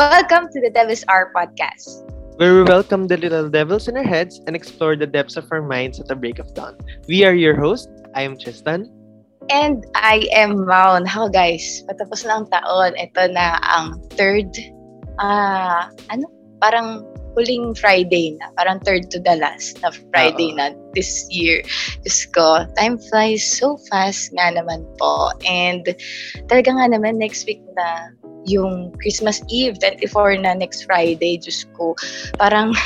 Welcome to the Devil's Hour podcast. Where we welcome the little devils in our heads and explore the depths of our minds at the break of dawn. We are your host. I am Tristan. And I am Maun. How guys? Patapos na ang taon. Ito na ang third, ah, ano? Parang huling Friday na. Parang third to the last na Friday Oo. na this year. Diyos ko, time flies so fast nga naman po. And talaga nga naman next week na yung Christmas Eve, 24 na next Friday. Diyos ko, parang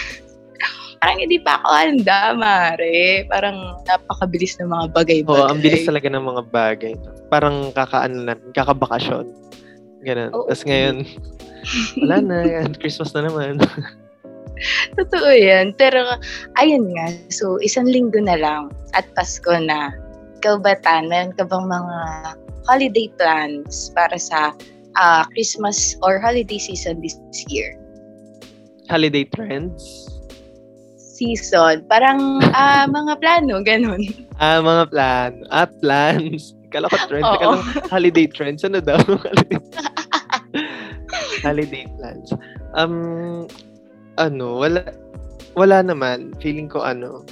parang hindi pa ako handa, mare. Parang napakabilis ng mga bagay-bagay. Oo, ang bilis talaga ng mga bagay. Parang kakaano na, kakabakasyon. Ganun. Oo. Tapos ngayon, wala na yan. Christmas na naman. Totoo yan. Pero, ayun nga. So, isang linggo na lang at Pasko na. Ikaw ba, Tan? Meron ka bang mga holiday plans para sa ah, Christmas or holiday season this year? Holiday trends. Season. Parang ah, mga plano, ganun. Ah, mga plan. Ah, plans. Kala ko trends. Oo. Kala holiday trends. Ano daw? holiday, holiday plans. Um, ano, wala, wala naman. Feeling ko ano,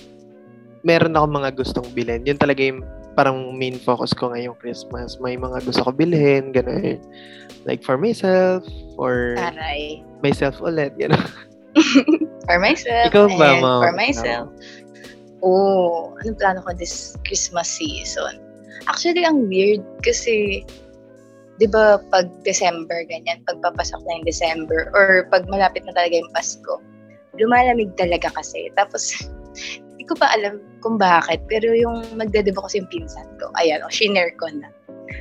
meron ako mga gustong bilhin. Yun talaga yung parang main focus ko ngayong Christmas. May mga gusto ko bilhin, gano'n. Like for myself, for Aray. myself ulit, gano'n. For myself. Ikaw ba, and Ma'am? For myself. Oh, anong plano ko this Christmas season? Actually, ang weird kasi, di ba, pag December, ganyan, pagpapasok na yung December, or pag malapit na talaga yung Pasko, lumalamig talaga kasi. Tapos, hindi ko pa alam kung bakit, pero yung magdadebo kasi yung pinsan ko, ayan, o shinare ko na.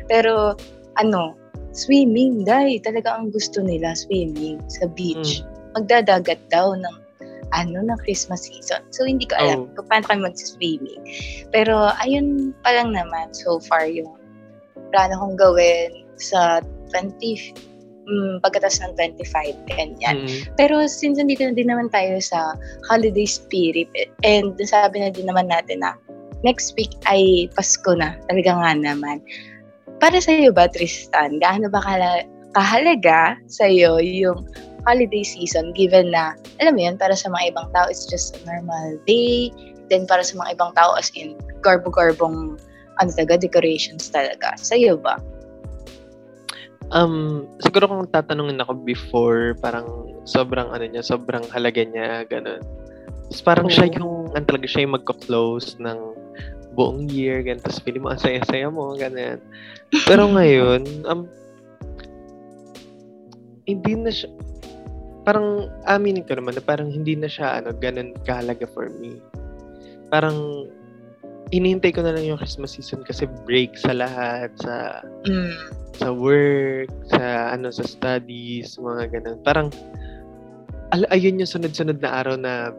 Pero, ano, swimming, dahil talaga ang gusto nila, swimming sa beach. Magdadagat daw ng ano ng Christmas season. So hindi ko alam Oh. kung paano kami mag-swimming. Pero ayun pa lang naman so far yung plano kong gawin sa 20 mm, pagkatas ng 25 ganyan. Mm. Pero since nandito na din naman tayo sa holiday spirit and sabi na din naman natin na next week ay Pasko na. Talaga nga naman. Para sa iyo ba, Tristan, gaano ba kala- kahalaga sa iyo yung holiday season given na, alam mo yun, para sa mga ibang tao, it's just a normal day. Then para sa mga ibang tao, as in, garbo-garbong, ano talaga, decorations talaga. Sa iyo ba? Um, siguro kung tatanungin ako before, parang sobrang ano niya, sobrang halaga niya, ganun. Tapos parang Oo. siya yung, ang talaga siya yung magko-close ng buong year, ganun. Tapos feeling mo, ang saya-saya mo, ganun. Pero ngayon, um, hindi na siya, parang aminin ko naman na parang hindi na siya, ano, ganun kahalaga for me. Parang, hinihintay ko na lang yung Christmas season kasi break sa lahat, sa Mm. sa work, sa ano sa studies, mga ganun. Parang al- ayun yung sunod-sunod na araw na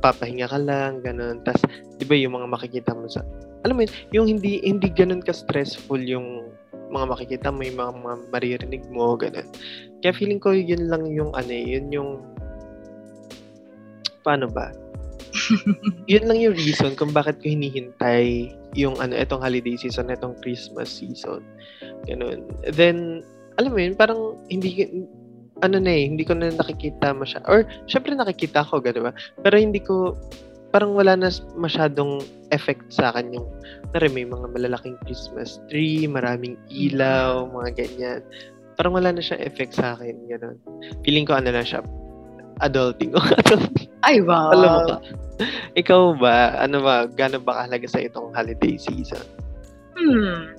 papahinga ka lang, ganun. Tapos, di ba yung mga makikita mo sa, alam mo yun, yung hindi, hindi ganun ka-stressful yung mga makikita mo, yung mga, mga maririnig mo, ganun. Kaya feeling ko yun lang yung ano eh, yun yung, paano ba? yun lang yung reason kung bakit ko hinihintay yung ano, itong holiday season, itong Christmas season. Ganun. Then, alam mo yun, parang hindi, ano na eh, hindi ko na nakikita masya Or, syempre nakikita ko, gano'n ba? Pero hindi ko, parang wala na masyadong effect sa akin yung, nari, may mga malalaking Christmas tree, maraming ilaw, mga ganyan. Parang wala na siyang effect sa akin, gano'n. Feeling ko ano na siya, adulting. adulting. Ay, wow. Alam mo ka. Ikaw ba, ano ba, gano'n ba kahalaga sa itong holiday season? Hmm.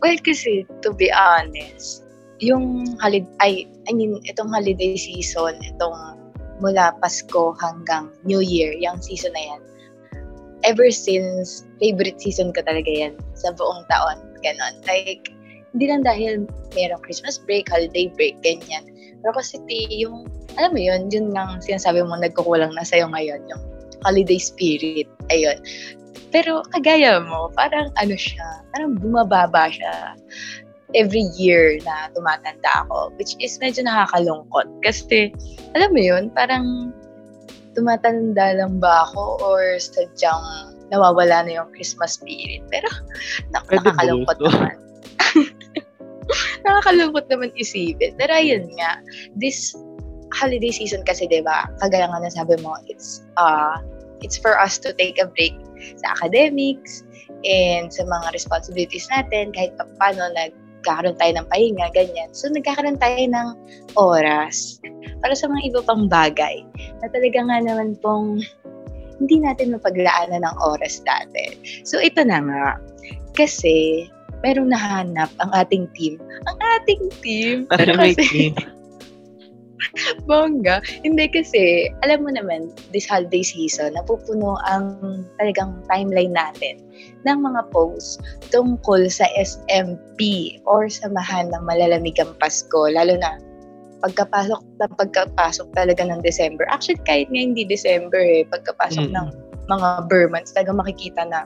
Well, kasi, to be honest, yung holiday, ay, I mean, itong holiday season, itong mula Pasko hanggang New Year, yung season na yan, ever since, favorite season ko talaga yan sa buong taon. Ganon. Like, hindi lang dahil merong Christmas break, holiday break, ganyan. Ti, yung, alam mo yun, yun nga sinasabi mo, nagkukulang na sa'yo ngayon, yung holiday spirit. Ayun. Pero kagaya mo, parang ano siya, parang bumababa siya every year na tumatanda ako, which is medyo nakakalungkot. Kasi, alam mo yun, parang tumatanda lang ba ako or sadyang nawawala na yung Christmas spirit. Pero, nak- no? naman. nakakalungkot naman isipin. Pero ayun nga, this holiday season kasi, di ba, kagaya nga na sabi mo, it's, uh, it's for us to take a break sa academics and sa mga responsibilities natin kahit pa paano nagkakaroon tayo ng pahinga, ganyan. So, nagkakaroon tayo ng oras para sa mga iba pang bagay na talaga nga naman pong hindi natin mapaglaanan ng oras dati. So, ito na nga. Kasi, merong nahanap ang ating team. Ang ating team. Pero kasi, Bongga. Hindi kasi, alam mo naman, this holiday season, napupuno ang talagang timeline natin ng mga posts tungkol sa SMP or samahan ng malalamigang Pasko. Lalo na pagkapasok na pagkapasok talaga ng December. Actually, kahit nga hindi December eh, pagkapasok mm. ng mga Burmans, talaga makikita na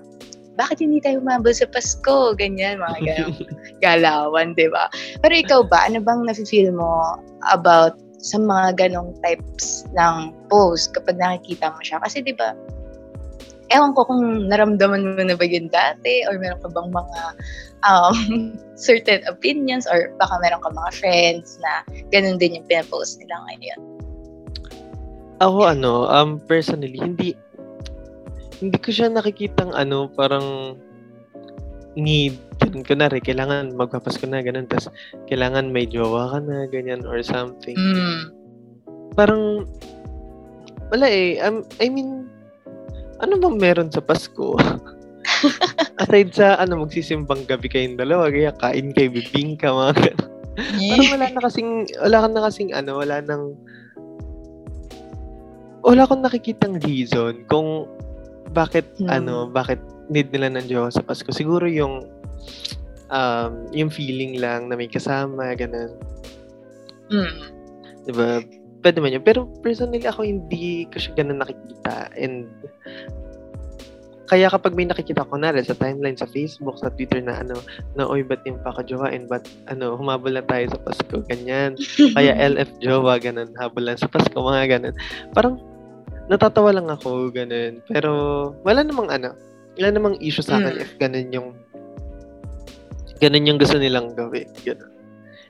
bakit hindi tayo umabot sa Pasko? Ganyan, mga ganyan. galawan, di ba? Pero ikaw ba, ano bang nafe-feel mo about sa mga ganong types ng post kapag nakikita mo siya? Kasi di ba, ewan ko kung naramdaman mo na ba yun dati or meron ka bang mga um, certain opinions or baka meron ka mga friends na ganun din yung pinapost nila ngayon. Ako ano, um, personally, hindi hindi ko siya nakikitang ano, parang need. Kunwari, kailangan magpapasko na, ganun. Tapos, kailangan may jowa ka na, ganyan, or something. Mm. Parang, wala eh. Um, I mean, ano bang meron sa Pasko? Aside sa, ano, magsisimbang gabi kayong dalawa, kaya kain kayo, bibing ka, mga ganun. Parang wala na kasing, wala ka na kasing, ano, wala nang, wala akong nakikitang reason kung bakit hmm. ano, bakit need nila ng jowa sa Pasko? Siguro yung um, yung feeling lang na may kasama, ganun. Mm. Diba? Pwede man yun. Pero personally, ako hindi ko siya ganun nakikita. And kaya kapag may nakikita ko na rin sa timeline sa Facebook, sa Twitter na ano, na oy, ba't yung paka-jowain? Ba't ano, humabol lang tayo sa Pasko, ganyan. Kaya LF jowa, ganun, habol lang sa Pasko, mga ganun. Parang natatawa lang ako, ganun. Pero, wala namang ano, wala namang issue sa akin mm. if ganun yung, ganun yung gusto nilang gawin. Ganun.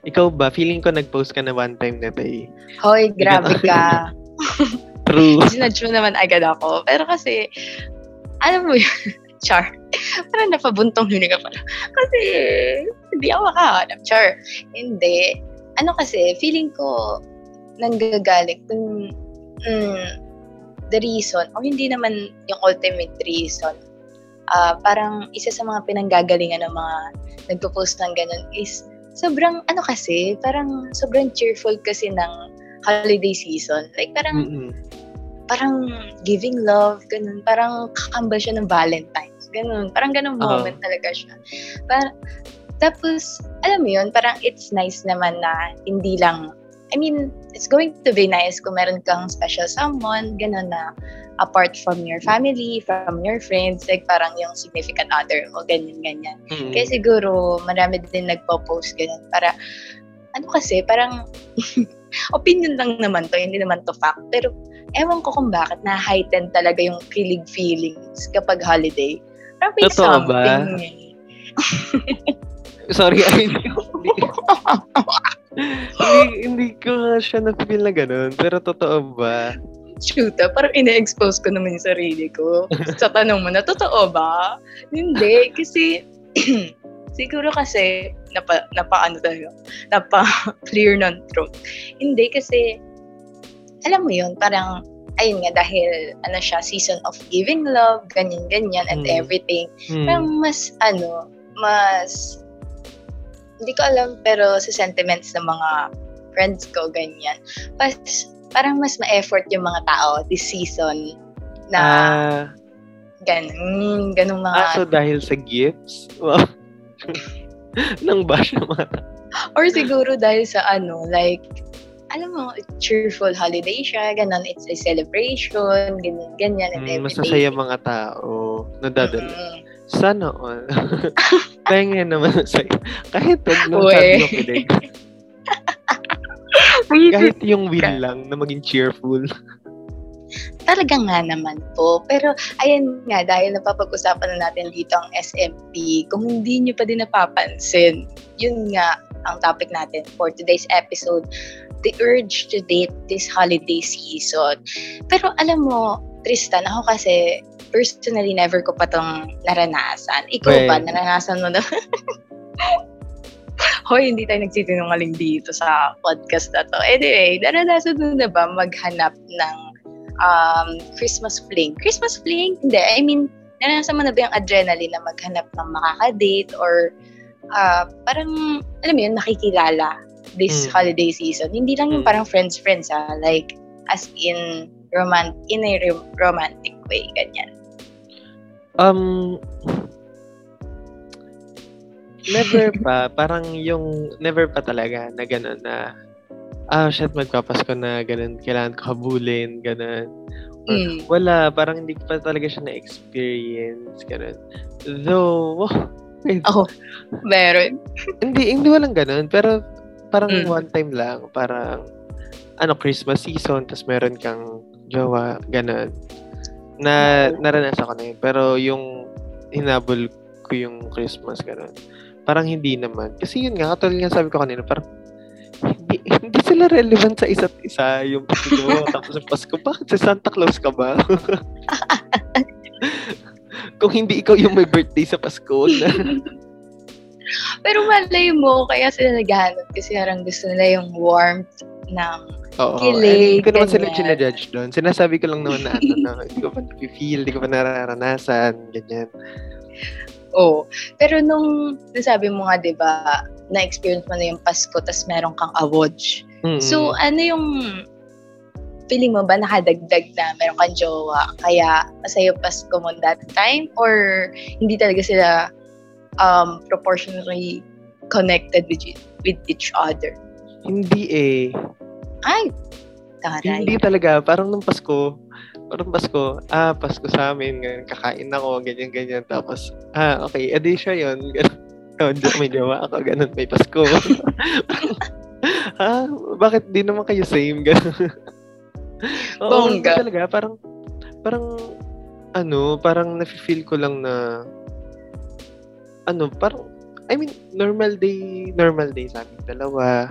Ikaw ba, feeling ko nag-post ka na one time na tay. Hoy, grabe ka. True. Sinadyo naman agad ako. Pero kasi, alam mo yun, char. Parang napabuntong huni ka pala. Kasi, hindi ako makahanap, char. Hindi. Ano kasi, feeling ko, nanggagaling kung mm, the reason, o hindi naman yung ultimate reason, uh, parang isa sa mga pinanggagalingan ng mga nagpo-post ng ganun is sobrang ano kasi, parang sobrang cheerful kasi ng holiday season. Like parang mm-hmm. parang giving love, ganun. Parang kakambal siya ng Valentine's. Ganun. Parang ganun uh-huh. moment talaga siya. Para, tapos, alam mo yun, parang it's nice naman na hindi lang I mean, it's going to be nice kung meron kang special someone, gano'n na apart from your family, from your friends, like parang yung significant other mo, ganyan-ganyan. Mm-hmm. Kaya siguro, marami din nagpo-post ganyan para, ano kasi, parang, opinion lang naman to, hindi naman to fact. Pero, ewan ko kung bakit na-heighten talaga yung kilig feelings kapag holiday. Parang may Totoo something. ba? Eh. Sorry, I hindi hindi, hindi ko siya na-feel na ganun. Pero totoo ba? Shoot, ah, parang ina-expose ko naman yung sarili ko. Sa tanong mo na, totoo ba? Hindi, kasi siguro kasi napa, napa ano talaga, napa clear ng throat. Hindi kasi, alam mo yun, parang, ayun nga, dahil, ano siya, season of giving love, ganyan-ganyan, and mm. everything. Mm. Parang mas, ano, mas hindi ko alam, pero sa sentiments ng mga friends ko, ganyan. Pas, parang mas ma-effort yung mga tao this season na uh, ganun, ganung mga... Ah, so dahil sa gifts? Wow. Nang bash tao. Or siguro dahil sa ano, like, alam mo, cheerful holiday siya, ganun, it's a celebration, ganyan, ganyan, and mm, everything. Masasaya mga tao, nadadala. Mm-hmm. Sana all. Kaya naman sa'yo. Kahit wag nung tatlo kilig. Kahit yung will lang na maging cheerful. Talaga nga naman po. Pero ayan nga, dahil napapag-usapan na natin dito ang SMP, kung hindi nyo pa din napapansin, yun nga, ang topic natin for today's episode, the urge to date this holiday season. Pero alam mo, Tristan, ako kasi personally never ko pa tong naranasan. Ikaw Well, ba, naranasan mo na? Hoy, hindi tayo nagsitinungaling dito sa podcast na to. Anyway, naranasan mo na ba maghanap ng um, Christmas fling? Christmas fling? Hindi. I mean, naranasan mo na ba yung adrenaline na maghanap ng makaka-date or uh, parang, alam mo yun, nakikilala this Mm. holiday season. Hindi lang yung Mm. parang friends-friends ha. Like, as in, romant in a ro- romantic way, ganyan. Um, never pa. Parang yung never pa talaga na gano'n na ah, shit, magpapasko na gano'n. Kailangan ko habulin, gano'n. Or, Mm. Wala, parang hindi ko pa talaga siya na-experience, gano'n. Though, wait, Ako, meron. hindi, hindi walang gano'n. Pero parang Mm. one time lang, parang ano, Christmas season, tapos meron kang jowa, gano'n. Na naranasan ko na yun. Pero yung hinabol ko yung Christmas, gano'n. Parang hindi naman. Kasi yun nga, katulad nga sabi ko kanina, parang hindi, hindi sila relevant sa isa't isa. Yung Pasko, tapos yung Pasko, bakit si Santa Claus ka ba? Kung hindi ikaw yung may birthday sa Pasko, na, Pero malay mo, kaya sila naghahanap kasi parang gusto nila yung warmth ng Oo. Kilig, Hindi ko naman sila ginajudge doon. Sinasabi ko lang naman na, ano, na hindi ko pa feel, hindi ko pa nararanasan, ganyan. Oh, pero nung nasabi mo nga 'di ba, na-experience mo na yung Pasko tas meron kang awodge. Mm-mm. So ano yung feeling mo ba nakadagdag na meron kang jowa kaya masaya yung Pasko mo that time or hindi talaga sila um proportionally connected with with each other? hindi eh. Ay, taray. Hindi talaga. Parang nung Pasko, parang Pasko, ah, Pasko sa amin, ganyan, kakain ako, ganyan, ganyan. Tapos, ah, okay, edi siya yun. Ganun. Oh, may jowa ako, ganun, may Pasko. ah, bakit di naman kayo same? Ganun. Oo, hindi Bongga. talaga. Parang, parang, ano, parang nafe-feel ko lang na, ano, parang, I mean, normal day, normal day sa amin dalawa.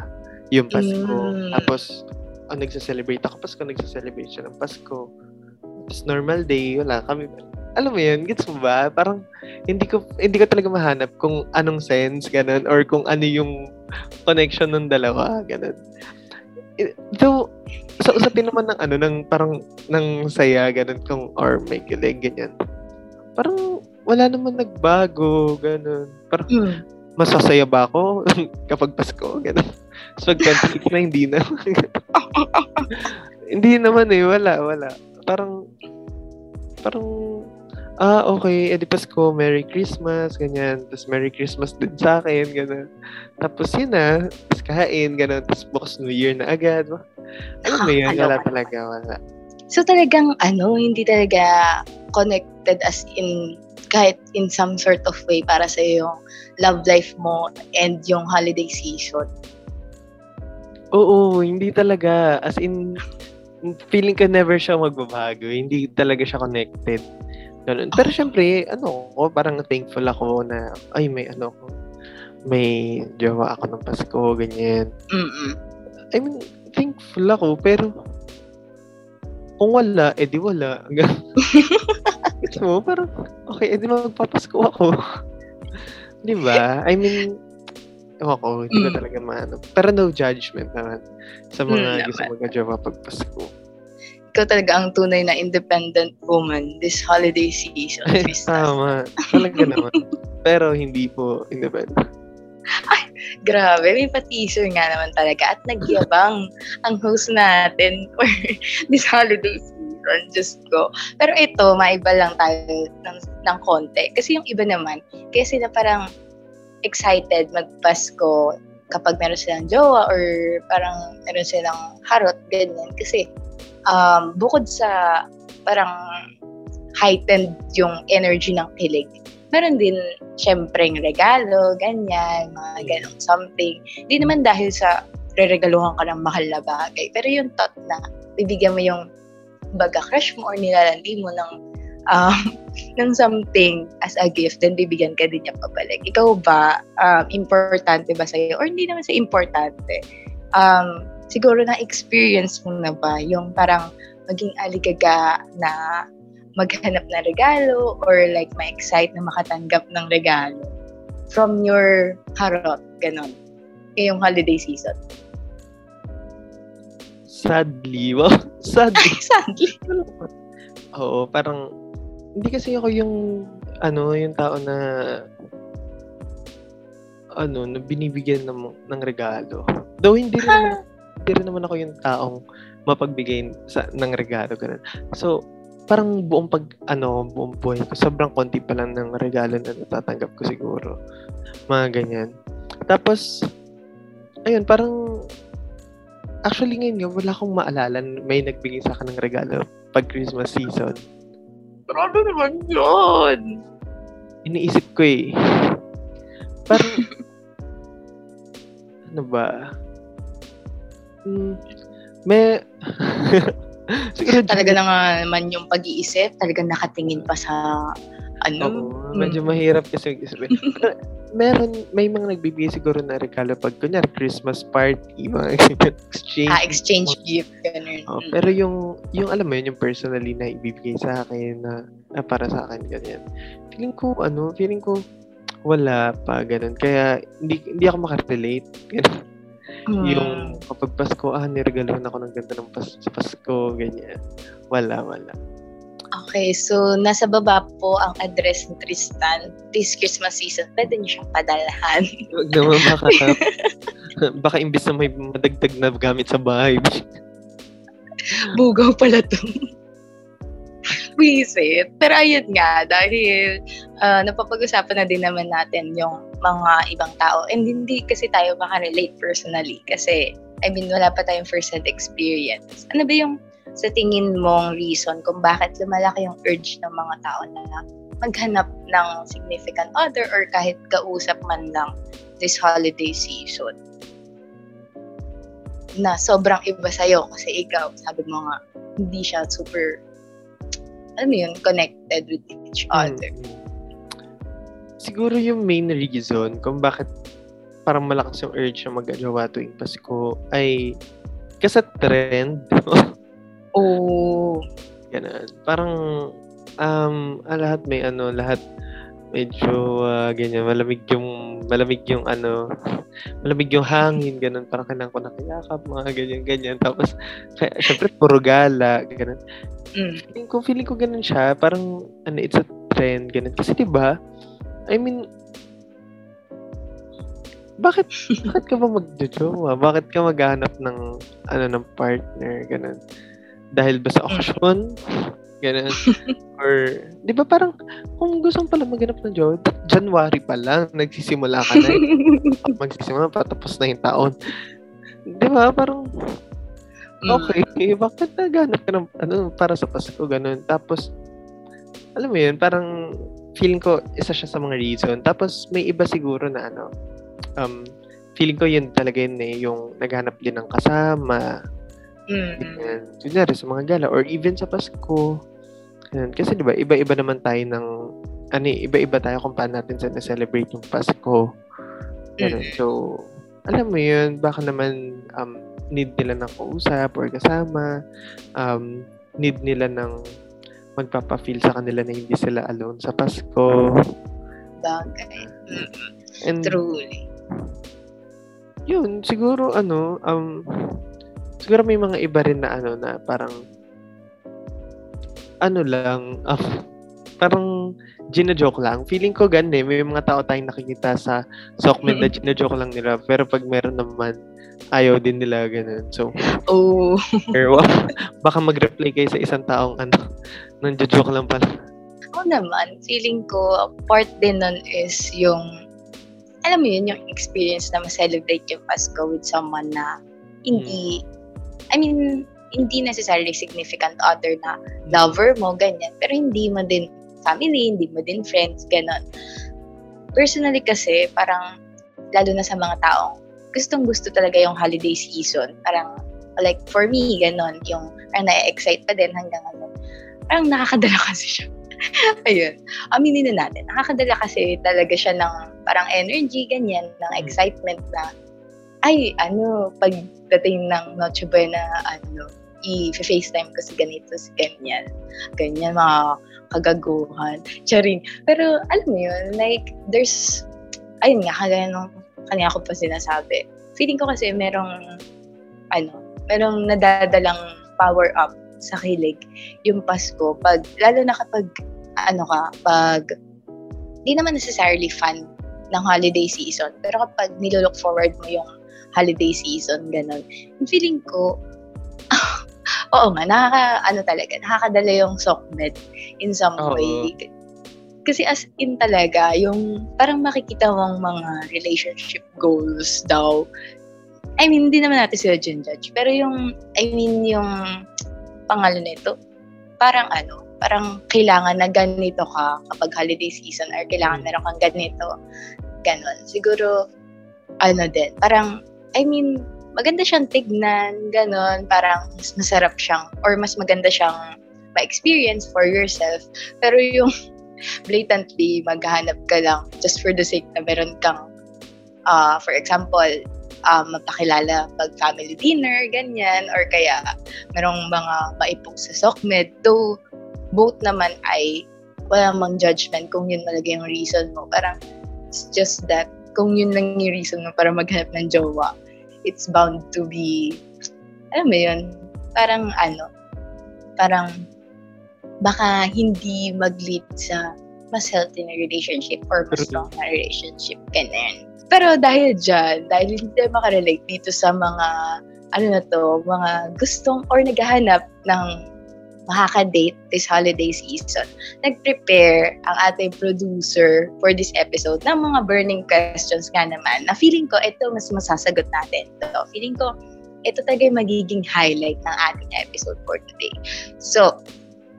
Yung Pasko. Mm. Tapos, ang nagsa-celebrate ako Pasko, nagsa-celebrate siya ng Pasko. Tapos normal day, wala kami. Alam mo yun, gets mo ba? Parang hindi ko hindi ko talaga mahanap kung anong sense ganun or kung ano yung connection ng dalawa, ganun. Eh, Though, sa usapin naman ng ano, ng parang ng saya, ganun, kung or may kilig, ganyan. Parang wala naman nagbago, ganun. Parang Mm. masasaya ba ako kapag Pasko? Ganun. So, pag 26 na, hindi na. hindi naman eh, wala, wala. Parang, parang, ah, okay, edi Pasko, Merry Christmas, ganyan. Tapos Merry Christmas din sa akin, ganun. Tapos yun na, tapos kain, ganun. Tapos bukas New Year na agad. Alam mo yun, wala talaga, wala. So talagang ano, hindi talaga connected as in kahit in some sort of way para sa yung love life mo and yung holiday season. Oo, hindi talaga. As in, feeling ko never siya magbabago. Hindi talaga siya connected. Ganun. Pero syempre, ano, ko, parang thankful ako na, ay, may ano ko, may jowa ako ng Pasko, ganyan. Mm-mm. I mean, thankful ako, pero kung wala, edi wala. Ganun. Gets mo? Parang, okay, edi magpapasko ako. Di ba? I mean, ewan ko, hindi ko Mm. talaga maano. Pero no judgment naman sa mga Mm, gusto naman. magka-jowa pag Pasko. Ikaw talaga ang tunay na independent woman this holiday season. Ay, tama. Talaga naman. Pero hindi po independent. Grabe, may pa-teaser nga naman talaga. At nagyabang ang host natin for this holiday season. Diyos ko. Pero ito, maiba lang tayo ng, ng konti. Kasi yung iba naman, kaya sila parang excited magpasko kapag meron silang jowa or parang meron silang harot, ganyan. Kasi um, bukod sa parang heightened yung energy ng kilig, meron din syempreng regalo, ganyan, mga ganong something. Hindi naman dahil sa reregaluhan ka ng mahal na bagay. Pero yung thought na bibigyan mo yung baga crush mo or nilalandi mo ng um, ng something as a gift, then bibigyan ka din niya pabalik. Ikaw ba, um, importante ba sa'yo? Or hindi naman sa importante? Um, siguro na-experience mo na ba yung parang maging aligaga na maghanap ng regalo or like ma-excite na makatanggap ng regalo from your harot, ganon, ngayong holiday season? Sadly, wow, sadly. Sadly. Oo, parang hindi kasi ako yung ano, yung tao na ano, na binibigyan ng, ng regalo. Though hindi rin naman, hindi rin naman ako yung taong mapagbigay sa, ng regalo. Ganun. So, parang buong pag, ano, buong buhay ko, sobrang konti pa lang ng regalo na natatanggap ko siguro. Mga ganyan. Tapos, ayun, parang, actually ngayon, wala akong maalala may nagbigay sa akin ng regalo pag Christmas season. Grabe naman yun! Iniisip ko eh. Parang, ano ba? Hmm, may, siguro talaga na nga naman yung pag-iisip, talaga nakatingin pa sa ano. Oo, medyo hmm. mahirap kasi mag-isip. meron, may mga nagbibigay siguro na regalo pag kunyari Christmas party, mga exchange. Ah, exchange gift, ganun. Oh, pero yung, yung alam mo yun, yung personally na ibibigay sa akin na, na para sa akin, ganyan. Feeling ko, ano, feeling ko, wala pa, ganun. Kaya, hindi, hindi ako makarelate. Ganun. Hmm. Yung kapag Pasko, ah, niregaluhan ako ng ganda ng pas- sa Pasko, ganyan. Wala, wala. Okay, so nasa baba po ang address ni Tristan. This Christmas season, pwede niyo siyang padalhan. Huwag naman baka, baka imbis na may madagdag na gamit sa bahay. Bugaw pala to. Visit. Pero ayun nga, dahil uh, napapag-usapan na din naman natin yung mga ibang tao. And hindi kasi tayo makarelate personally kasi I mean, wala pa tayong first-hand experience. Ano ba yung sa tingin mong reason kung bakit lumalaki yung urge ng mga tao na maghanap ng significant other or kahit kausap man lang this holiday season? Na sobrang iba sa'yo kasi ikaw, sabi mo nga, hindi siya super, alam mo yun, connected with each other. Mm-hmm siguro yung main reason kung bakit parang malakas yung urge na mag-ajawa tuwing Pasko ay kasi trend. oh. Ganun. Parang um, ah, lahat may ano, lahat medyo uh, ganyan, malamig yung malamig yung ano, malamig yung hangin, ganun, parang kanang ko nakayakap, mga ganyan, ganyan. Tapos, kaya, syempre, puro gala, ganun. Mm. Feeling ko, feeling ko ganun siya, parang, ano, it's a trend, ganun. Kasi, di ba I mean, bakit bakit ka ba magjojowa? Bakit ka maghanap ng ano ng partner ganun? Dahil ba sa auction? Ganun. Or, di ba parang, kung gusto pala maghanap ng jowa, January pa lang, nagsisimula ka na. Eh. magsisimula, patapos na yung taon. Di ba? Parang, mm. okay, bakit naghanap ka ng, ano, para sa Pasko, ganun. Tapos, alam mo yun, parang, feeling ko isa siya sa mga reason. Tapos may iba siguro na ano, um, feeling ko yun talaga yun eh, yung naghanap din ng kasama. Mm-hmm. Kunyari sa mga gala or even sa Pasko. Yan. Kasi di ba iba-iba naman tayo ng ano eh, iba-iba tayo kung paano natin sa na-celebrate yung Pasko. Mm-hmm. So, alam mo yun, baka naman um, need nila ng kausap or kasama. Um, need nila ng magpapa-feel sa kanila na hindi sila alone sa Pasko. Bagay. And, Truly. Yun, siguro ano, um, siguro may mga iba rin na ano na parang ano lang, um, parang gina-joke lang. Feeling ko ganun eh. May mga tao tayong nakikita sa Sokmen na gina-joke lang nila. Pero pag meron naman ayaw din nila ganun. So, oh. pero, baka mag-reply kayo sa isang taong ano, nandiyo-joke lang pala. Ako naman, feeling ko, part din nun is yung, alam mo yun, yung experience na ma-celebrate yung Pasko with someone na hindi, hmm. I mean, hindi necessarily significant other na lover mo, ganyan. Pero hindi mo din family, hindi mo din friends, ganon. Personally kasi, parang, lalo na sa mga taong gustong gusto talaga yung holiday season. Parang, like, for me, ganon, yung, parang na-excite pa din hanggang ano. Parang nakakadala kasi siya. Ayun. Aminin na natin. Nakakadala kasi talaga siya ng parang energy, ganyan, ng hmm. excitement na, ay, ano, pagdating ng Noche Buena, ano, i-FaceTime ko si ganito, si ganyan. Ganyan, mga kagaguhan. Charing. Pero, alam mo yun, like, there's, ayun nga, kagaya nung kanina ko pa sinasabi. Feeling ko kasi merong, ano, merong nadadalang power up sa kilig yung Pasko. Pag, lalo na kapag, ano ka, pag, di naman necessarily fun ng holiday season. Pero kapag nilolook forward mo yung holiday season, ganun. Yung feeling ko, oo nga, nakaka, ano talaga, nakakadala yung sokmed in some uh-huh. way. Kasi as in talaga, yung parang makikita mong mga relationship goals daw. I mean, hindi naman natin sila judge. Pero yung, I mean, yung pangalan nito, parang ano, parang kailangan na ganito ka kapag holiday season or kailangan meron kang ganito. Ganon. Siguro, ano din, parang, I mean, maganda siyang tignan, ganon, parang mas masarap siyang, or mas maganda siyang ma-experience for yourself. Pero yung blatantly maghanap ka lang just for the sake na meron kang, uh, for example, um, mapakilala pag family dinner, ganyan, or kaya merong mga maipong sa SOCMED. Though, both naman ay wala mang judgment kung yun talaga yung reason mo. Parang, it's just that kung yun lang yung reason mo para maghanap ng jowa, it's bound to be, alam mo yun, parang ano, parang baka hindi mag-lead sa mas healthy na relationship or mas strong na relationship. Ganun. Pero dahil dyan, dahil hindi tayo makarelate dito sa mga, ano na to, mga gustong or naghahanap ng makaka-date this holiday season, nag-prepare ang ating producer for this episode ng mga burning questions nga naman na feeling ko ito mas masasagot natin. So, feeling ko ito talaga yung magiging highlight ng ating episode for today. So,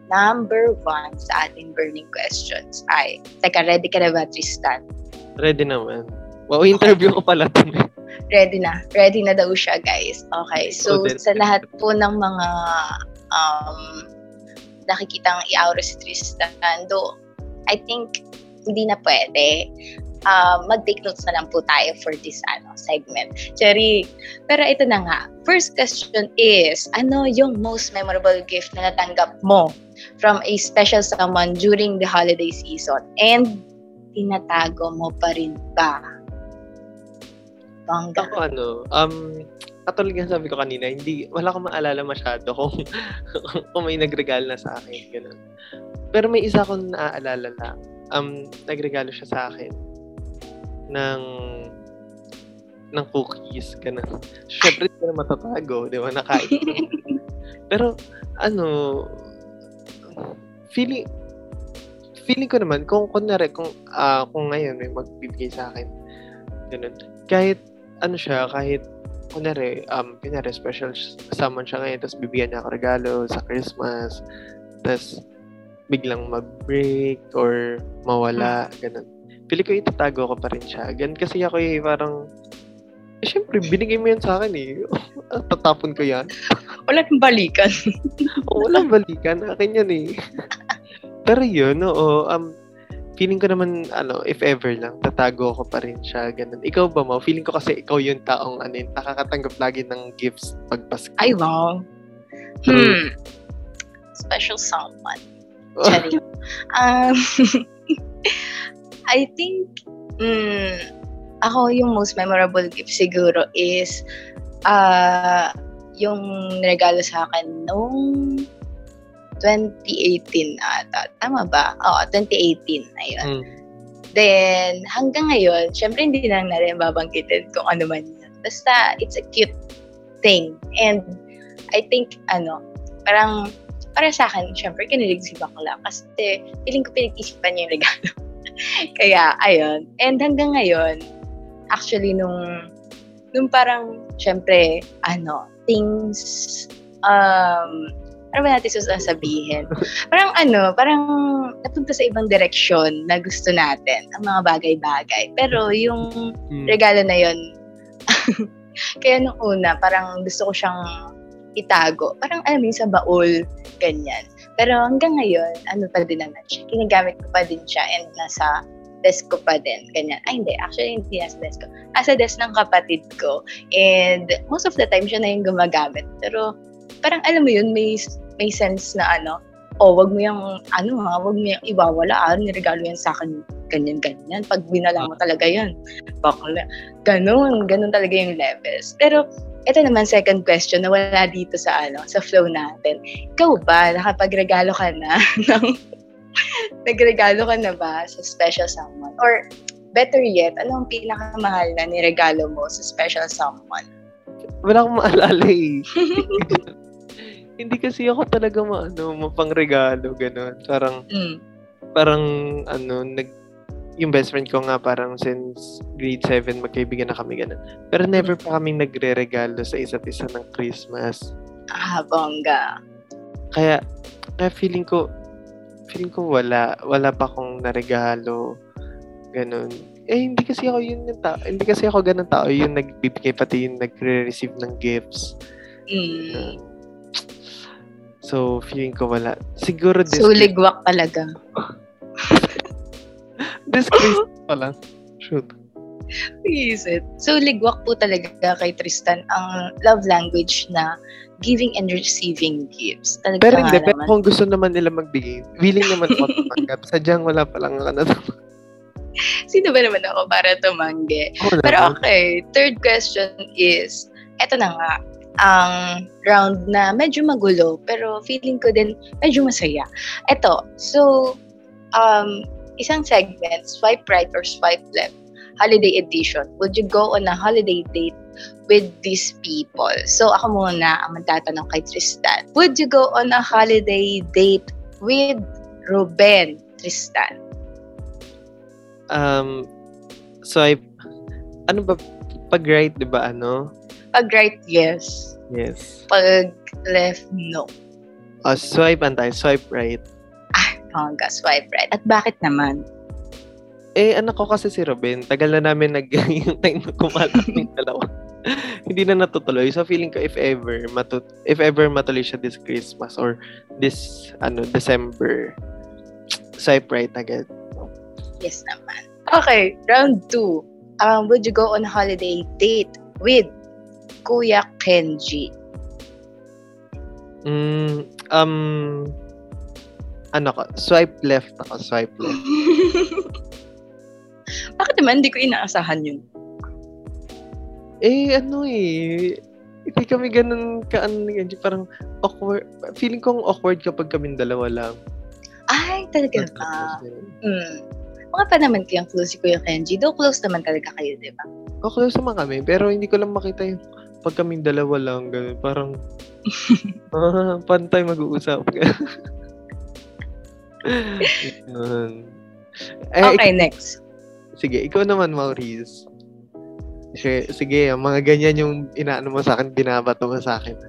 number one sa ating burning questions ay, teka, ready ka na ba, Tristan? Ready naman. Wow, interview ko pala ito. Ready na. Ready na daw siya, guys. Okay. So, so sa lahat po ng mga um, nakikitang i-aura si Tristan, do I think hindi na pwede. Uh, mag-take notes na lang po tayo for this ano, segment. Cherry, pero ito na nga. First question is, ano yung most memorable gift na natanggap mo from a special someone during the holiday season? And tinatago mo pa rin ba? Bangga. Ako ano, um, katulad nga sabi ko kanina, hindi, wala akong maalala masyado kung, kung may nagregalo na sa akin. Ganun. Pero may isa akong naaalala lang. Um, nagregalo siya sa akin ng ng cookies, ganun. Siyempre, hindi na matatago, di ba? Nakain. Pero, ano, feeling, feeling ko naman, kung kunwari, kung, uh, kung ngayon may magbibigay sa akin, ganun, kahit ano siya, kahit, kunwari, um, kunwari, special someone siya ngayon, tapos bibigyan niya ako regalo sa Christmas, tapos biglang mag-break or mawala, hmm. ganun. Pili ko itatago ko pa rin siya. Ganun kasi ako eh, parang, eh, syempre, binigay mo yan sa akin eh. Tatapon ko yan. Wala kang balikan. walang balikan. Akin yan eh. Pero yun, oo. Um, feeling ko naman, ano, if ever lang, tatago ko pa rin siya, ganun. Ikaw ba, mo? Feeling ko kasi ikaw yung taong, ano, nakakatanggap lagi ng gifts pag Pasko. Ay, wow. Hmm. Special someone. Sorry. um, I think, mm, ako yung most memorable gift siguro is, uh, yung regalo sa akin nung 2018 ata. Tama ba? Oo, 2018. Ayun. Mm. Then, hanggang ngayon, syempre hindi na natin babanggitin kung ano man yun. Basta, it's a cute thing. And, I think, ano, parang, para sa akin, syempre, kinilig si Bakla. Kasi, feeling ko pinag-isipan niya yung regalo. Kaya, ayun. And hanggang ngayon, actually, nung, nung parang, syempre, ano, things, um, ano ba natin sasabihin? parang ano, parang napunta sa ibang direksyon na gusto natin, ang mga bagay-bagay. Pero yung hmm. regalo na yon kaya nung una, parang gusto ko siyang itago. Parang alam sa baul, ganyan. Pero hanggang ngayon, ano pa din naman siya. Ginagamit ko pa din siya and nasa desk ko pa din. Ganyan. Ay, hindi. Actually, hindi nasa desk ko. Nasa desk ng kapatid ko. And most of the time, siya na yung gumagamit. Pero parang alam mo yun, may, may sense na ano, oh, wag mo yung, ano ha, wag mo yung iwawala, ah, niregalo yan sa akin, ganyan, ganyan. Pag binala mo talaga yan, bakla. Ganun, ganun talaga yung levels. Pero, ito naman second question na wala dito sa ano, sa flow natin. Ikaw ba, nakapagregalo ka na ng nagregalo ka na ba sa special someone? Or better yet, ano ang pinakamahal na niregalo mo sa special someone? Wala akong maalala eh. Hindi kasi ako talaga maano, mapangregalo, ganun. Parang, Mm. parang, ano, nag, yung best friend ko nga parang since grade 7 magkaibigan na kami ganun. Pero never pa kaming nagre-regalo sa isa't isa ng Christmas. Ah, bongga. Kaya, kaya feeling ko, feeling ko wala, wala pa akong naregalo. Ganun. Eh, hindi kasi ako yun yung tao. Hindi kasi ako ganun tao. Yung nagbibigay pati yung nagre-receive ng gifts. Mm. So, feeling ko wala. Siguro this, Suligwak talaga. this Christmas pa lang. Shoot. Is it? So, ligwak po talaga kay Tristan ang love language na giving and receiving gifts. Talaga Pero hindi, pero naman. kung gusto naman nila magbigay, willing naman ako tumanggap. Sadyang wala pa lang ako na Sino ba naman ako para tumanggi? Pero okay, third question is, eto na nga, ang round na medyo magulo, pero feeling ko din medyo masaya. Eto, so, um, isang segment, swipe right or swipe left, holiday edition. Would you go on a holiday date with these people? So, ako muna ang magtatanong kay Tristan. Would you go on a holiday date with Ruben, Tristan? Um, swipe, ano ba, pag right, di ba, ano? Pag right, yes. Yes. Pag left, no. Oh, swipe antay, swipe right. Hangga, swipe right. At bakit naman? Eh, anak ko kasi si Robin, tagal na namin nag yung time na kumalat ng dalawa. Hindi na natutuloy. So, feeling ko if ever, matut if ever matuloy siya this Christmas or this, ano, December, swipe right agad. Yes naman. Okay, round two. Um, would you go on holiday date with Kuya Kenji? Mm, um, ano ko, swipe left ako, swipe left. bakit naman hindi ko inaasahan yun? Eh, ano eh, hindi kami ganun ka, ano, hindi parang awkward. Feeling kong awkward kapag kami dalawa lang. Ay, talaga ba? Hmm. Mga pa naman kayang close si Kuya Kenji. Though close naman talaga kayo, di ba? O, close naman kami, pero hindi ko lang makita yung pag kaming dalawa lang, ganun, parang, ah, pantay mag-uusap. Eh, Okay, next. Sige, ikaw naman, Maurice. Sige, sige, mga ganyan yung inaano mo sa akin, binabato mo sa akin.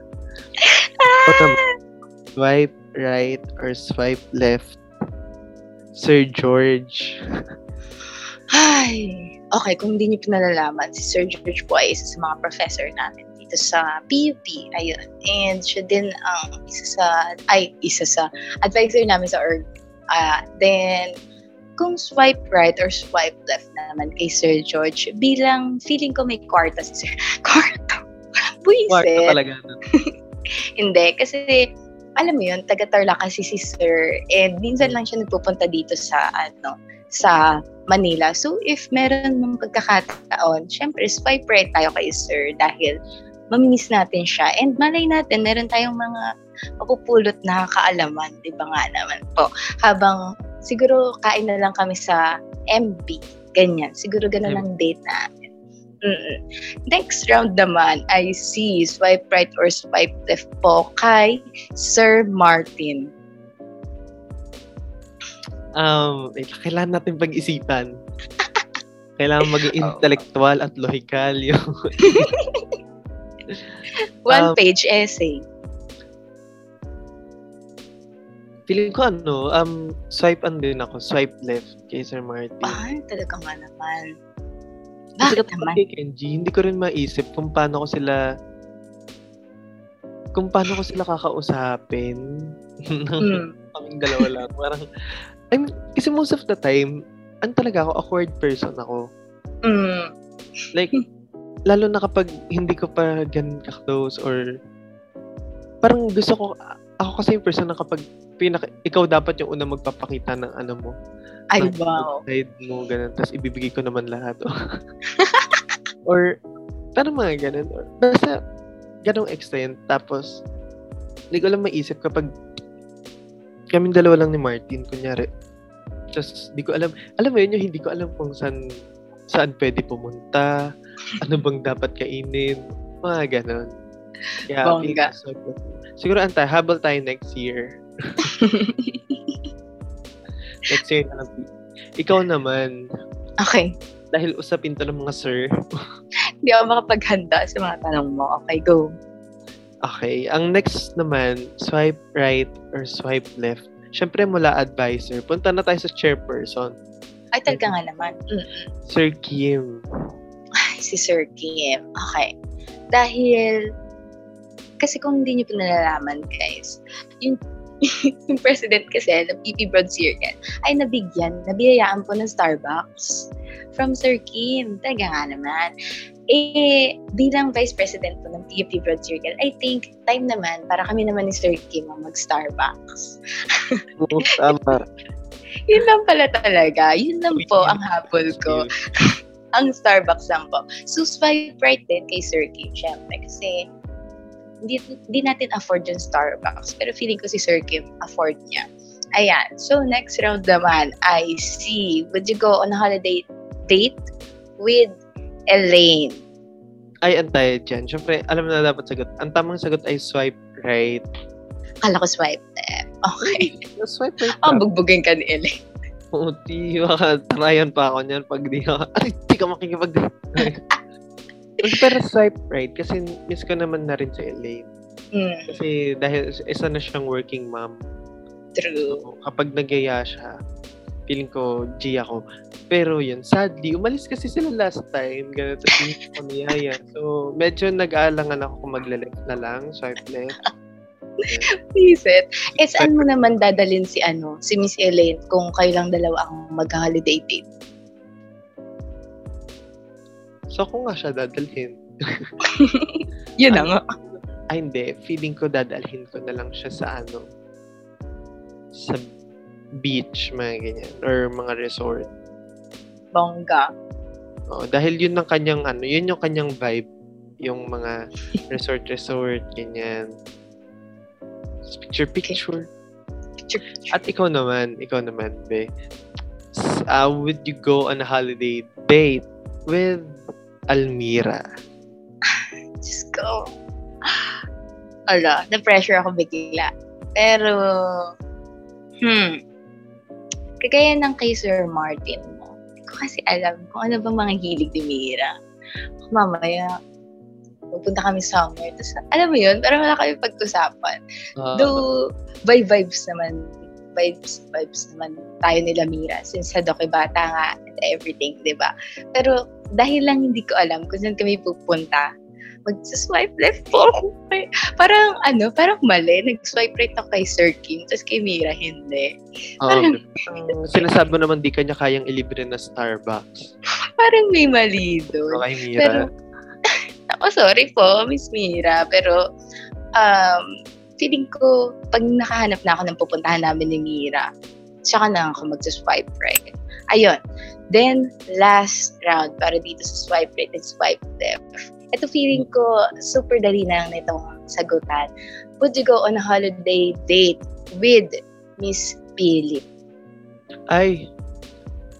Swipe right or swipe left? Sir George. Ay, okay, kung hindi niyo pinalalaman, si Sir George po ay isa sa mga professor namin dito sa PUP. Ayun. And siya din ang isa sa, ay, isa sa advisor namin sa org. Ah, then, kung swipe right or swipe left naman kay Sir George, bilang feeling ko may kwarta si Sir. Kwarta? Kwarta Buisit. talaga. no? Hindi, kasi alam mo yun, taga-Tarlac kasi si Sir and minsan lang siya nagpupunta dito sa ano, sa Manila. So if meron mong pagkakataon, syempre swipe right tayo kay Sir dahil mamimiss natin siya and malay natin meron tayong mga mapupulot na kaalaman, di ba nga naman po. Habang siguro kain na lang kami sa MB, ganyan. Siguro ganun ang date namin. Mm-mm. Next round naman, I see swipe right or swipe left po kay Sir Martin. Um, eh, kailangan natin pag-isipan. kailangan maging Oh. intellectual at logical yung One Um, page essay. feeling ko ano, um, swipe an din ako, swipe left kay Sir Martin. Ay, talaga nga naman. Bakit naman? kay Kenji, hindi ko rin maisip kung paano ko sila kung paano ko sila kakausapin ng Mm. kaming dalawa lang. Parang, I mean, kasi most of the time, an talaga ako, awkward person ako. Mm. Like, lalo na kapag hindi ko pa ganun ka-close or parang gusto ko, ako kasi yung person na kapag pinaka, ikaw dapat yung una magpapakita ng ano mo. Ay, ng wow. Side mo, ganun. Tapos ibibigay ko naman lahat. or, parang mga ganun. Or, basta, ganong extent. Tapos, hindi ko lang maisip kapag kami dalawa lang ni Martin, kunyari. Tapos, di ko alam, alam mo yun, yung hindi ko alam kung saan, saan pwede pumunta, ano bang dapat kainin, mga ganon. Kaya, Bongga. so- siguro antay, habol tayo next year. next year na lang. Ikaw naman, Okay. dahil usapin to ng mga sir, Hindi ako makapaghanda sa mga tanong mo. Okay, go. Okay. Ang next naman, swipe right or swipe left. Siyempre mula advisor. Punta na tayo sa chairperson. Ay, talaga nga naman. Mm. Sir Kim. Ay, si Sir Kim. Okay. Dahil, kasi kung hindi niyo po nalalaman, guys, yung, yung president kasi ng PP Broad Circle ay nabigyan, nabiyayaan po ng Starbucks from Sir Kim. Talaga nga naman. Eh, bilang vice president po ng PUP Broad Circle, I think time naman para kami naman ni Sir Kim ang mag-Starbucks. Oo, tama. Yun lang pala talaga. Yun lang po ang habol ko. ang Starbucks lang po. So, swipe right din kay Sir Kim, syempre. Kasi, hindi, hindi natin afford yung Starbucks. Pero feeling ko si Sir Kim, afford niya. Ayan. So, next round naman, I see. Would you go on a holiday date with Elaine? Ay, antay dyan. Siyempre, alam na dapat sagot. Ang tamang sagot ay swipe right. Kala ko swipe left. Okay. swipe right. Oh, bugbugin ka ni Elaine. Puti, makatrayan pa ako niyan pag di ka, ay, di ka makikipag Pero swipe right, kasi miss ko naman na rin si Elaine. Hmm, Kasi dahil isa na siyang working mom. true. So, kapag nagyaya siya, feeling ko, G ako. Pero yun, sadly, umalis kasi sila last time. Ganun, tapos hindi ko niyaya. So, medyo nag-aalangan ako kung magla-left na lang, swipe left. Visit. Eh, saan mo naman dadalin si ano, si Miss Elaine kung kayo lang dalawa ang mag-holiday date? So, kung nga siya dadalhin. Yun na nga. Ay, hindi. Feeling ko dadalhin ko na lang siya sa ano, sa beach, mga ganyan. Or mga resort. Bongga. Oo, dahil yun ang kanyang ano, yun yung kanyang vibe. Yung mga resort-resort, ganyan. Picture-picture. Picture. At ikaw naman, ikaw naman, be. Uh, would you go on a holiday date with Almira? Diyos ko. Ala, na-pressure ako bigla. Pero, hmm, kagaya ng kay Sir Martin mo, hindi ko kasi alam kung ano ba mga hilig ni Mira. Mamaya, pupunta kami somewhere. Tapos, alam mo yun, parang wala kami pag-usapan. Uh, Though, by vibes naman, vibes, vibes naman tayo nila Mira since sa Doki Bata nga and everything, di ba? Pero, dahil lang hindi ko alam kung saan kami pupunta, mag-swipe left po ako. Parang, ano, parang mali. Nag-swipe right ako kay Sir Kim, tapos kay Mira, hindi. Oo, parang- ang sinasabi mo naman di kanya kayang ilibre na Starbucks. Parang may mali doon. kay Mira. Pero, ako, sorry po, Miss Mira, pero, um, feeling ko, pag nakahanap na ako ng pupuntahan namin ni Mira, saka na ako mag-swipe right. Ayun. Then, last round, para dito sa swipe right and swipe left. Ito feeling ko, super dali na lang nitong sagutan. Would you go on a holiday date with Miss Philip? Ay,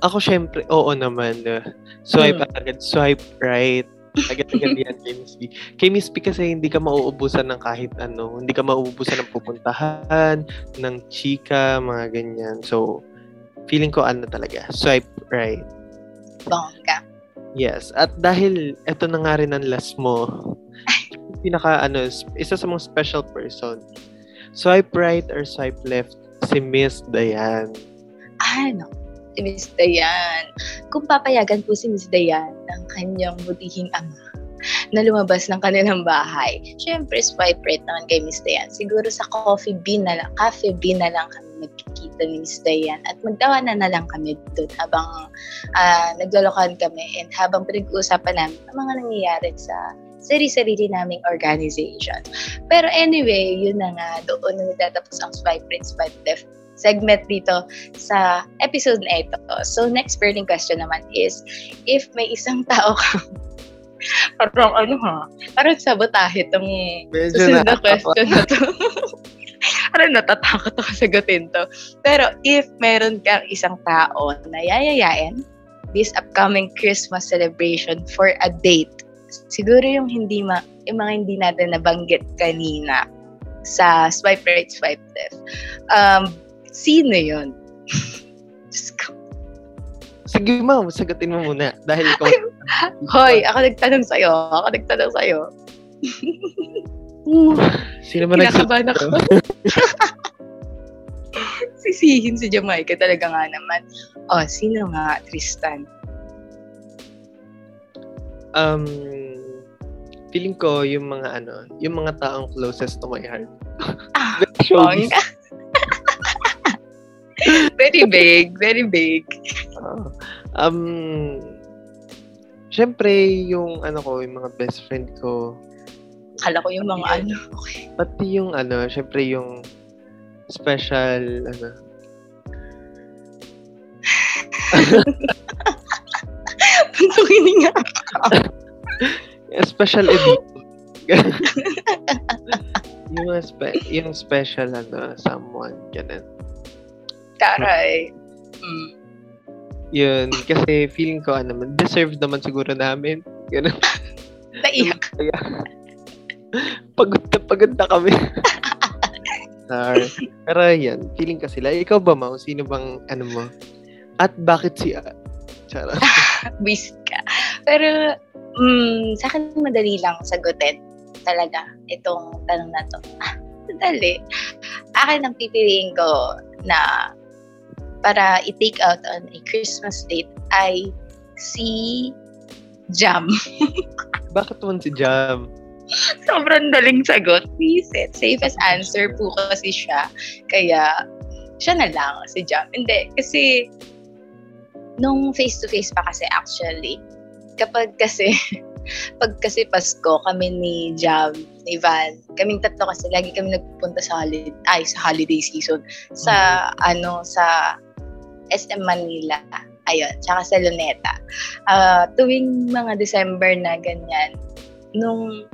ako syempre, oo naman. uh, swipe Hmm. agad, swipe right. Agad-agad yan kay Miss B. Kay Miss B kasi hindi ka mauubusan ng kahit ano. Hindi ka mauubusan ng pupuntahan, ng chika, mga ganyan. So, feeling ko ano talaga, swipe right. Bongga. Yes. At dahil eto na nga rin ang last mo, pinaka ano, isa sa mga special person. Swipe right or swipe left, si Miss Diane. Ano? Si Miss Dayan. Kung papayagan po si Miss Dayan ng kanyang butihing ama na lumabas ng kanilang bahay. Siyempre, swipe right naman kay Miss Dayan. Siguro sa coffee bean na lang, cafe bean na lang kami ni Miss Dayan at magdawanan na lang kami doon habang uh, naglolokan kami and habang pinag-uusapan namin ang mga nangyayari sa sarili-sarili naming organization. Pero anyway, yun na nga, doon na natatapos ang swipe right, swipe left segment dito sa episode na ito. So, next burning question naman is, if may isang tao ka, parang ano ha, parang sabotahe itong susunod na question na to. parang natatakot ako sagutin to. Pero if meron kang isang tao na yayayain this upcoming Christmas celebration for a date, siguro yung hindi ma, yung mga hindi natin nabanggit kanina sa swipe right, swipe left. Um, Sino yun? Sige ma'am, sagutin mo muna. Dahil ikaw... Hoy, ako nagtanong sa'yo. Ako nagtanong sa'yo. Sino ba nagsasabi? ako. Sisihin si Jamaica talaga nga naman. Oh, sino nga, Tristan? Um, feeling ko yung mga ano, yung mga taong closest to my heart. Ah, Showbiz. very big, very big. Uh, um, Siyempre, yung ano ko, yung mga best friend ko. Kala ko yung mga ano. Okay. Pati yung ano, siyempre yung special, ano. Pantungin nga. special edition. yung, spe- yung special, ano, someone, ganun. Taray. Mm. Yun, kasi feeling ko, ano, deserve naman siguro namin. Ganun. Naiyak. Pagod na pagod na kami. Sorry. Pero yan, feeling ka sila. Ikaw ba, Mau? Sino bang, ano mo? At bakit si A? Charot. Wish ka. Pero, mm, sa akin madali lang sagutin talaga itong tanong na to. Ah, madali. Akin ang pipiliin ko na para i-take out on a Christmas date ay si Jam. Bakit naman si Jam? Sobrang daling sagot. Visit. Safest answer po kasi siya. Kaya, siya na lang, si Jam. Hindi, kasi, nung face-to-face pa kasi actually, kapag kasi, pag kasi Pasko, kami ni Jam, ni Van, kaming tatlo kasi, lagi kami nagpupunta sa holiday, ay, sa holiday season, sa, mm-hmm. ano, sa SM Manila. Ayun, tsaka sa Luneta. Uh, tuwing mga December na ganyan, nung,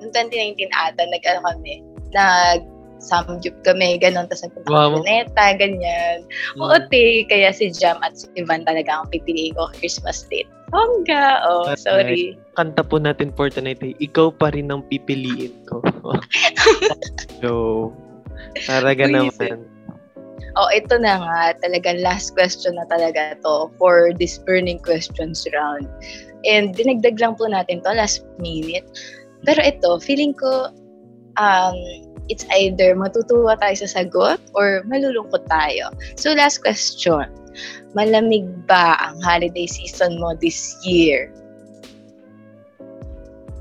nung 2019 ata, nag-ano kami, nag samgyup kami, ganun, tapos nagpunta wow. Luneta, ganyan. Mm. Oote, kaya si Jam at si Ivan talaga ang pipiliin ko Christmas date. Hongga! Oh, That's sorry. Nice. Kanta po natin for tonight eh. Ikaw pa rin ang pipiliin ko. so, talaga naman. Oh, ito na nga, talagang last question na talaga to for this burning questions round. And dinagdag lang po natin to last minute. Pero ito, feeling ko, um, it's either matutuwa tayo sa sagot or malulungkot tayo. So last question, malamig ba ang holiday season mo this year?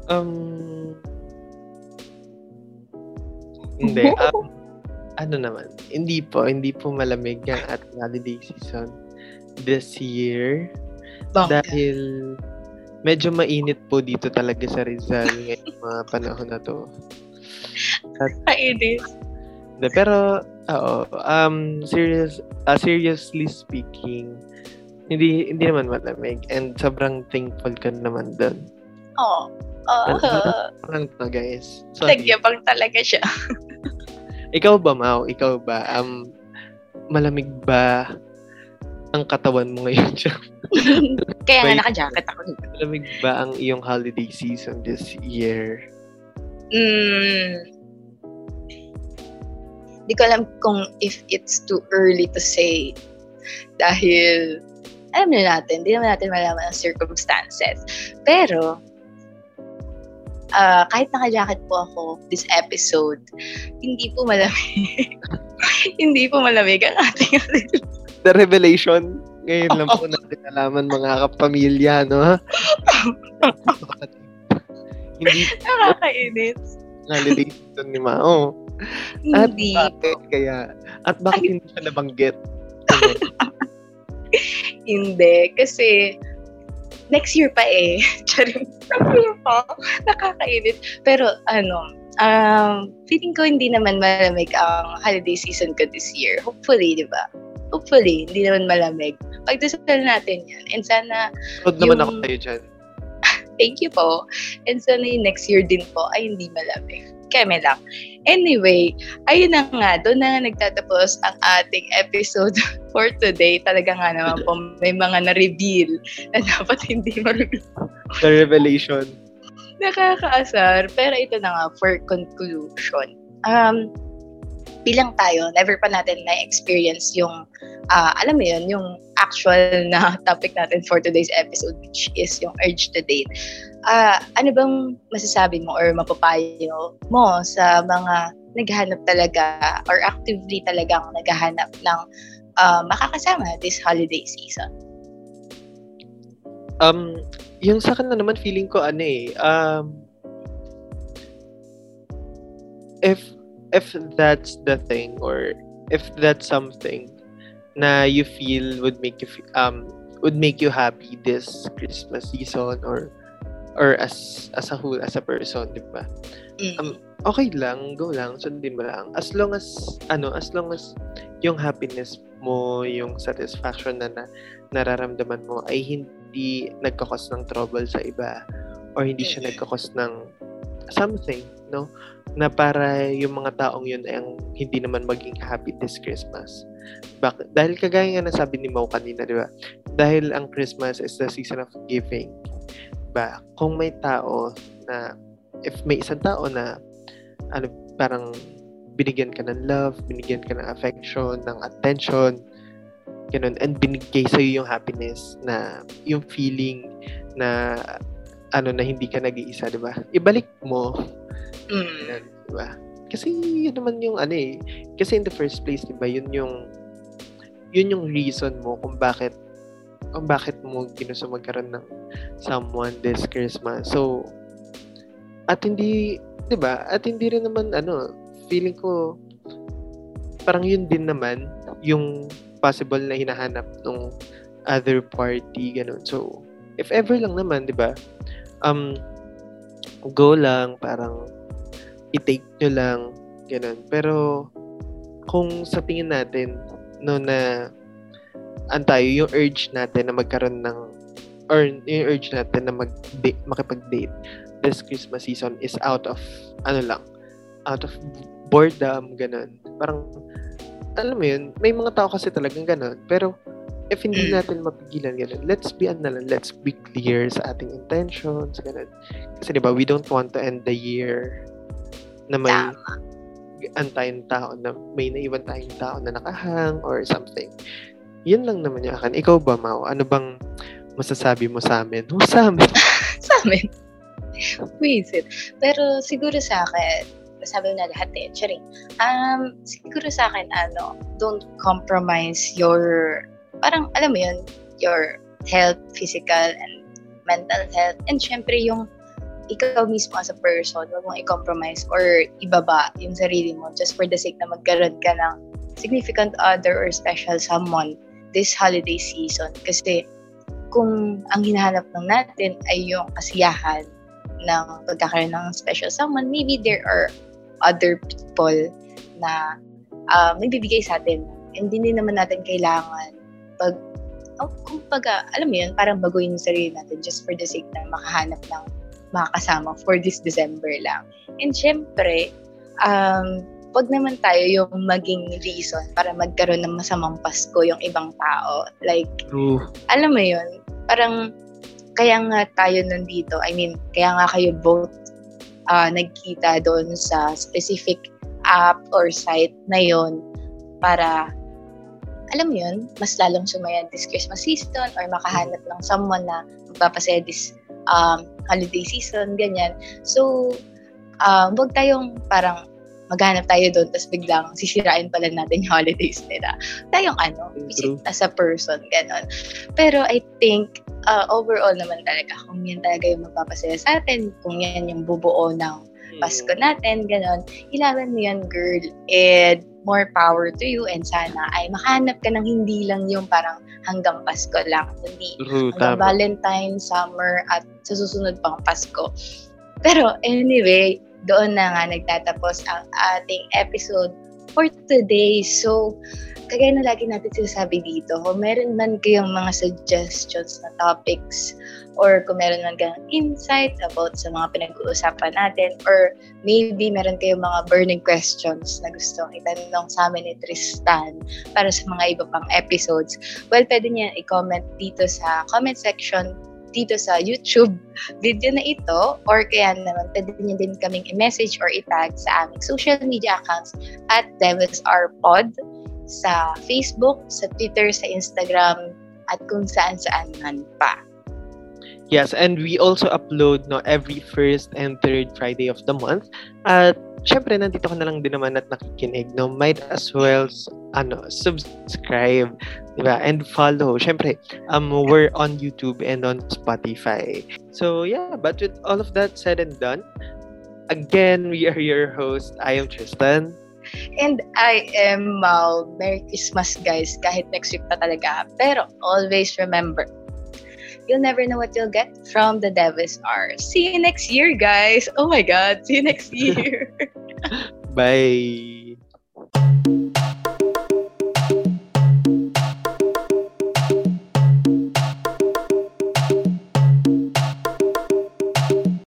Um, hindi. Um, ano naman, hindi po, hindi po malamig ang at holiday season this year. Bakit? Dahil medyo mainit po dito talaga sa Rizal ngayong mga panahon na to. At, Kainis. De, pero, oo, um, serious, uh, seriously speaking, hindi hindi naman malamig and sobrang thankful ka naman doon. Oo. Oh, uh, lang to, guys. Sorry. Nagyabang talaga siya. Ikaw ba, Mau? Ikaw ba? Um, malamig ba ang katawan mo ngayon siya? Kaya nga naka-jacket ako. Malamig ba ang iyong holiday season this year? Mm, Hindi ko alam kung if it's too early to say. Dahil, alam na natin, hindi naman natin malaman ang circumstances. Pero, uh, kahit naka-jacket po ako this episode, hindi po malamig. hindi po malamig ang ating The revelation. Ngayon lang po natin alaman mga kapamilya, no? Hindi. Nakakainis. Season ni Mao. Hindi. At bakit kaya? At bakit hindi siya nabanggit? Hindi. Kasi, next year pa eh. Charing. Pa. Nakakainit. Pero, ano, um, feeling ko hindi naman malamig ang holiday season ko this year. Hopefully, di ba? Hopefully, hindi naman malamig. Pagdasal natin yan. And sana, naman Yung- ako tayo dyan. thank you po. And sana yung next year din po ay hindi malamig. Keme lang. Anyway, ayun na nga, doon na nga nagtatapos ang ating episode for today. Talaga nga naman po, may mga na-reveal na dapat hindi ma-reveal. The revelation. Nakakaasar. Pero ito na nga, for conclusion. Um, bilang tayo, never pa natin na-experience yung, ah, alam mo yun, yung actual na topic natin for today's episode, which is yung urge to date. Ah, ano bang masasabi mo or mapapayo mo sa mga naghahanap talaga or actively talagang naghahanap ng ah, makakasama this holiday season? Um, yung sa akin na naman, feeling ko ano eh, um, if, if that's the thing or if that's something na you feel would make you, um, would make you happy this Christmas season or or as as a whole as a person, di ba? Mm. Um, okay lang, go lang, sundin mo lang. As long as, ano, as long as yung happiness mo, yung satisfaction na, na nararamdaman mo ay hindi nagkakos ng trouble sa iba or hindi siya Mm. nagkakos ng something, no? Na para yung mga taong yun ay ang hindi naman maging happy this Christmas. Bakit? Dahil kagaya nga nasabi ni Mau kanina, di ba? Dahil ang Christmas is the season of giving. Ba, kung may tao na if may isang tao na ano parang binigyan ka ng love, binigyan ka ng affection, ng attention, ganun, and binigay sa yung happiness na yung feeling na ano na hindi ka nag-iisa, 'di ba? Ibalik mo, Mm. ganun, 'di ba? Kasi yun naman yung ano eh. Kasi in the first place, 'di ba, yun yung yun yung reason mo kung bakit kung bakit mo ginusto magkaroon ng someone this Christmas. So, at hindi, 'di ba? At hindi rin naman ano, feeling ko parang yun din naman yung possible na hinahanap ng other party ganun. So, if ever lang naman, 'di ba? Um go lang parang i-take nyo lang ganun. Pero kung sa tingin natin no na ang tayo yung urge natin na magkaroon ng or yung urge natin na mag makipag-date this Christmas season is out of ano lang out of boredom ganun parang alam mo yun may mga tao kasi talagang ganun pero if hindi Mm. natin mapigilan ganun let's be ano lang let's be clear sa ating intentions ganun kasi di ba we don't want to end the year na may Tama. antayong tao na may naiwan tayong tao na nakahang or something. Yun lang naman yung akin. Ikaw ba, Mau? Ano bang masasabi mo sa amin? O sa amin? sa amin. Wisit. Pero siguro sa akin, nasabi mo na lahat eh, charing. Um, siguro sa akin, ano, don't compromise your, parang, alam mo yun, your health, physical, and mental health. And syempre, yung ikaw mismo as a person, wag mong i-compromise or ibaba yung sarili mo just for the sake na magkaroon ka ng significant other or special someone this holiday season. Kasi kung ang hinahanap lang natin ay yung kasiyahan ng pagkakaroon ng special someone, maybe there are other people na uh, may bibigay sa atin. And hindi naman natin kailangan pag oh, kumbaga, alam mo yun, parang baguhin yung sarili natin just for the sake na makahanap ng makakasama for this December lang. And syempre, um, wag naman tayo yung maging reason para magkaroon ng masamang Pasko yung ibang tao. Like, True. alam mo yun, parang kaya nga tayo nandito. I mean, kaya nga kayo both uh, nagkita doon sa specific app or site na yon para alam mo yun, mas lalong sumaya this Christmas season or makahanap ng someone na magpapasaya this um, holiday season, ganyan. So, um, wag tayong parang maghanap tayo doon tapos biglang sisirain pala natin yung holidays nila. Tayong ano, as a person, ganon. Pero I think uh, overall naman talaga, kung yan talaga yung magpapasaya sa atin, kung yan yung bubuo ng. Pasko natin, ganon, ilaban mo yan, girl. And more power to you and sana ay makahanap ka ng hindi lang yung parang hanggang Pasko lang, kundi True, hanggang tama. Valentine, summer, at sa susunod pang Pasko. Pero anyway, doon na nga nagtatapos ang ating episode for today. So, kagaya na lagi natin sinasabi dito, kung meron man kayong mga suggestions na topics or kung meron man kayong insights about sa mga pinag-uusapan natin or maybe meron kayong mga burning questions na gusto itanong sa amin ni Tristan para sa mga iba pang episodes, well, pwede niya i-comment dito sa comment section dito sa YouTube video na ito or kaya naman pwede niyo din kaming i-message or i-tag sa aming social media accounts at Devils Are Pod sa Facebook, sa Twitter, sa Instagram, at kung saan-saan man pa. Yes, and we also upload no every first and third Friday of the month. At syempre nandito ka na lang din naman at nakikinig, no. Might as well ano, subscribe, 'di ba? And follow. Syempre, um we're on YouTube and on Spotify. So, yeah, but with all of that said and done, again, we are your host. I am Tristan. And I am Mal. Merry Christmas, guys. Kahit next week pa talaga. Pero always remember, you'll never know what you'll get from the Devil's R. See you next year, guys. Oh my God. See you next year. Bye.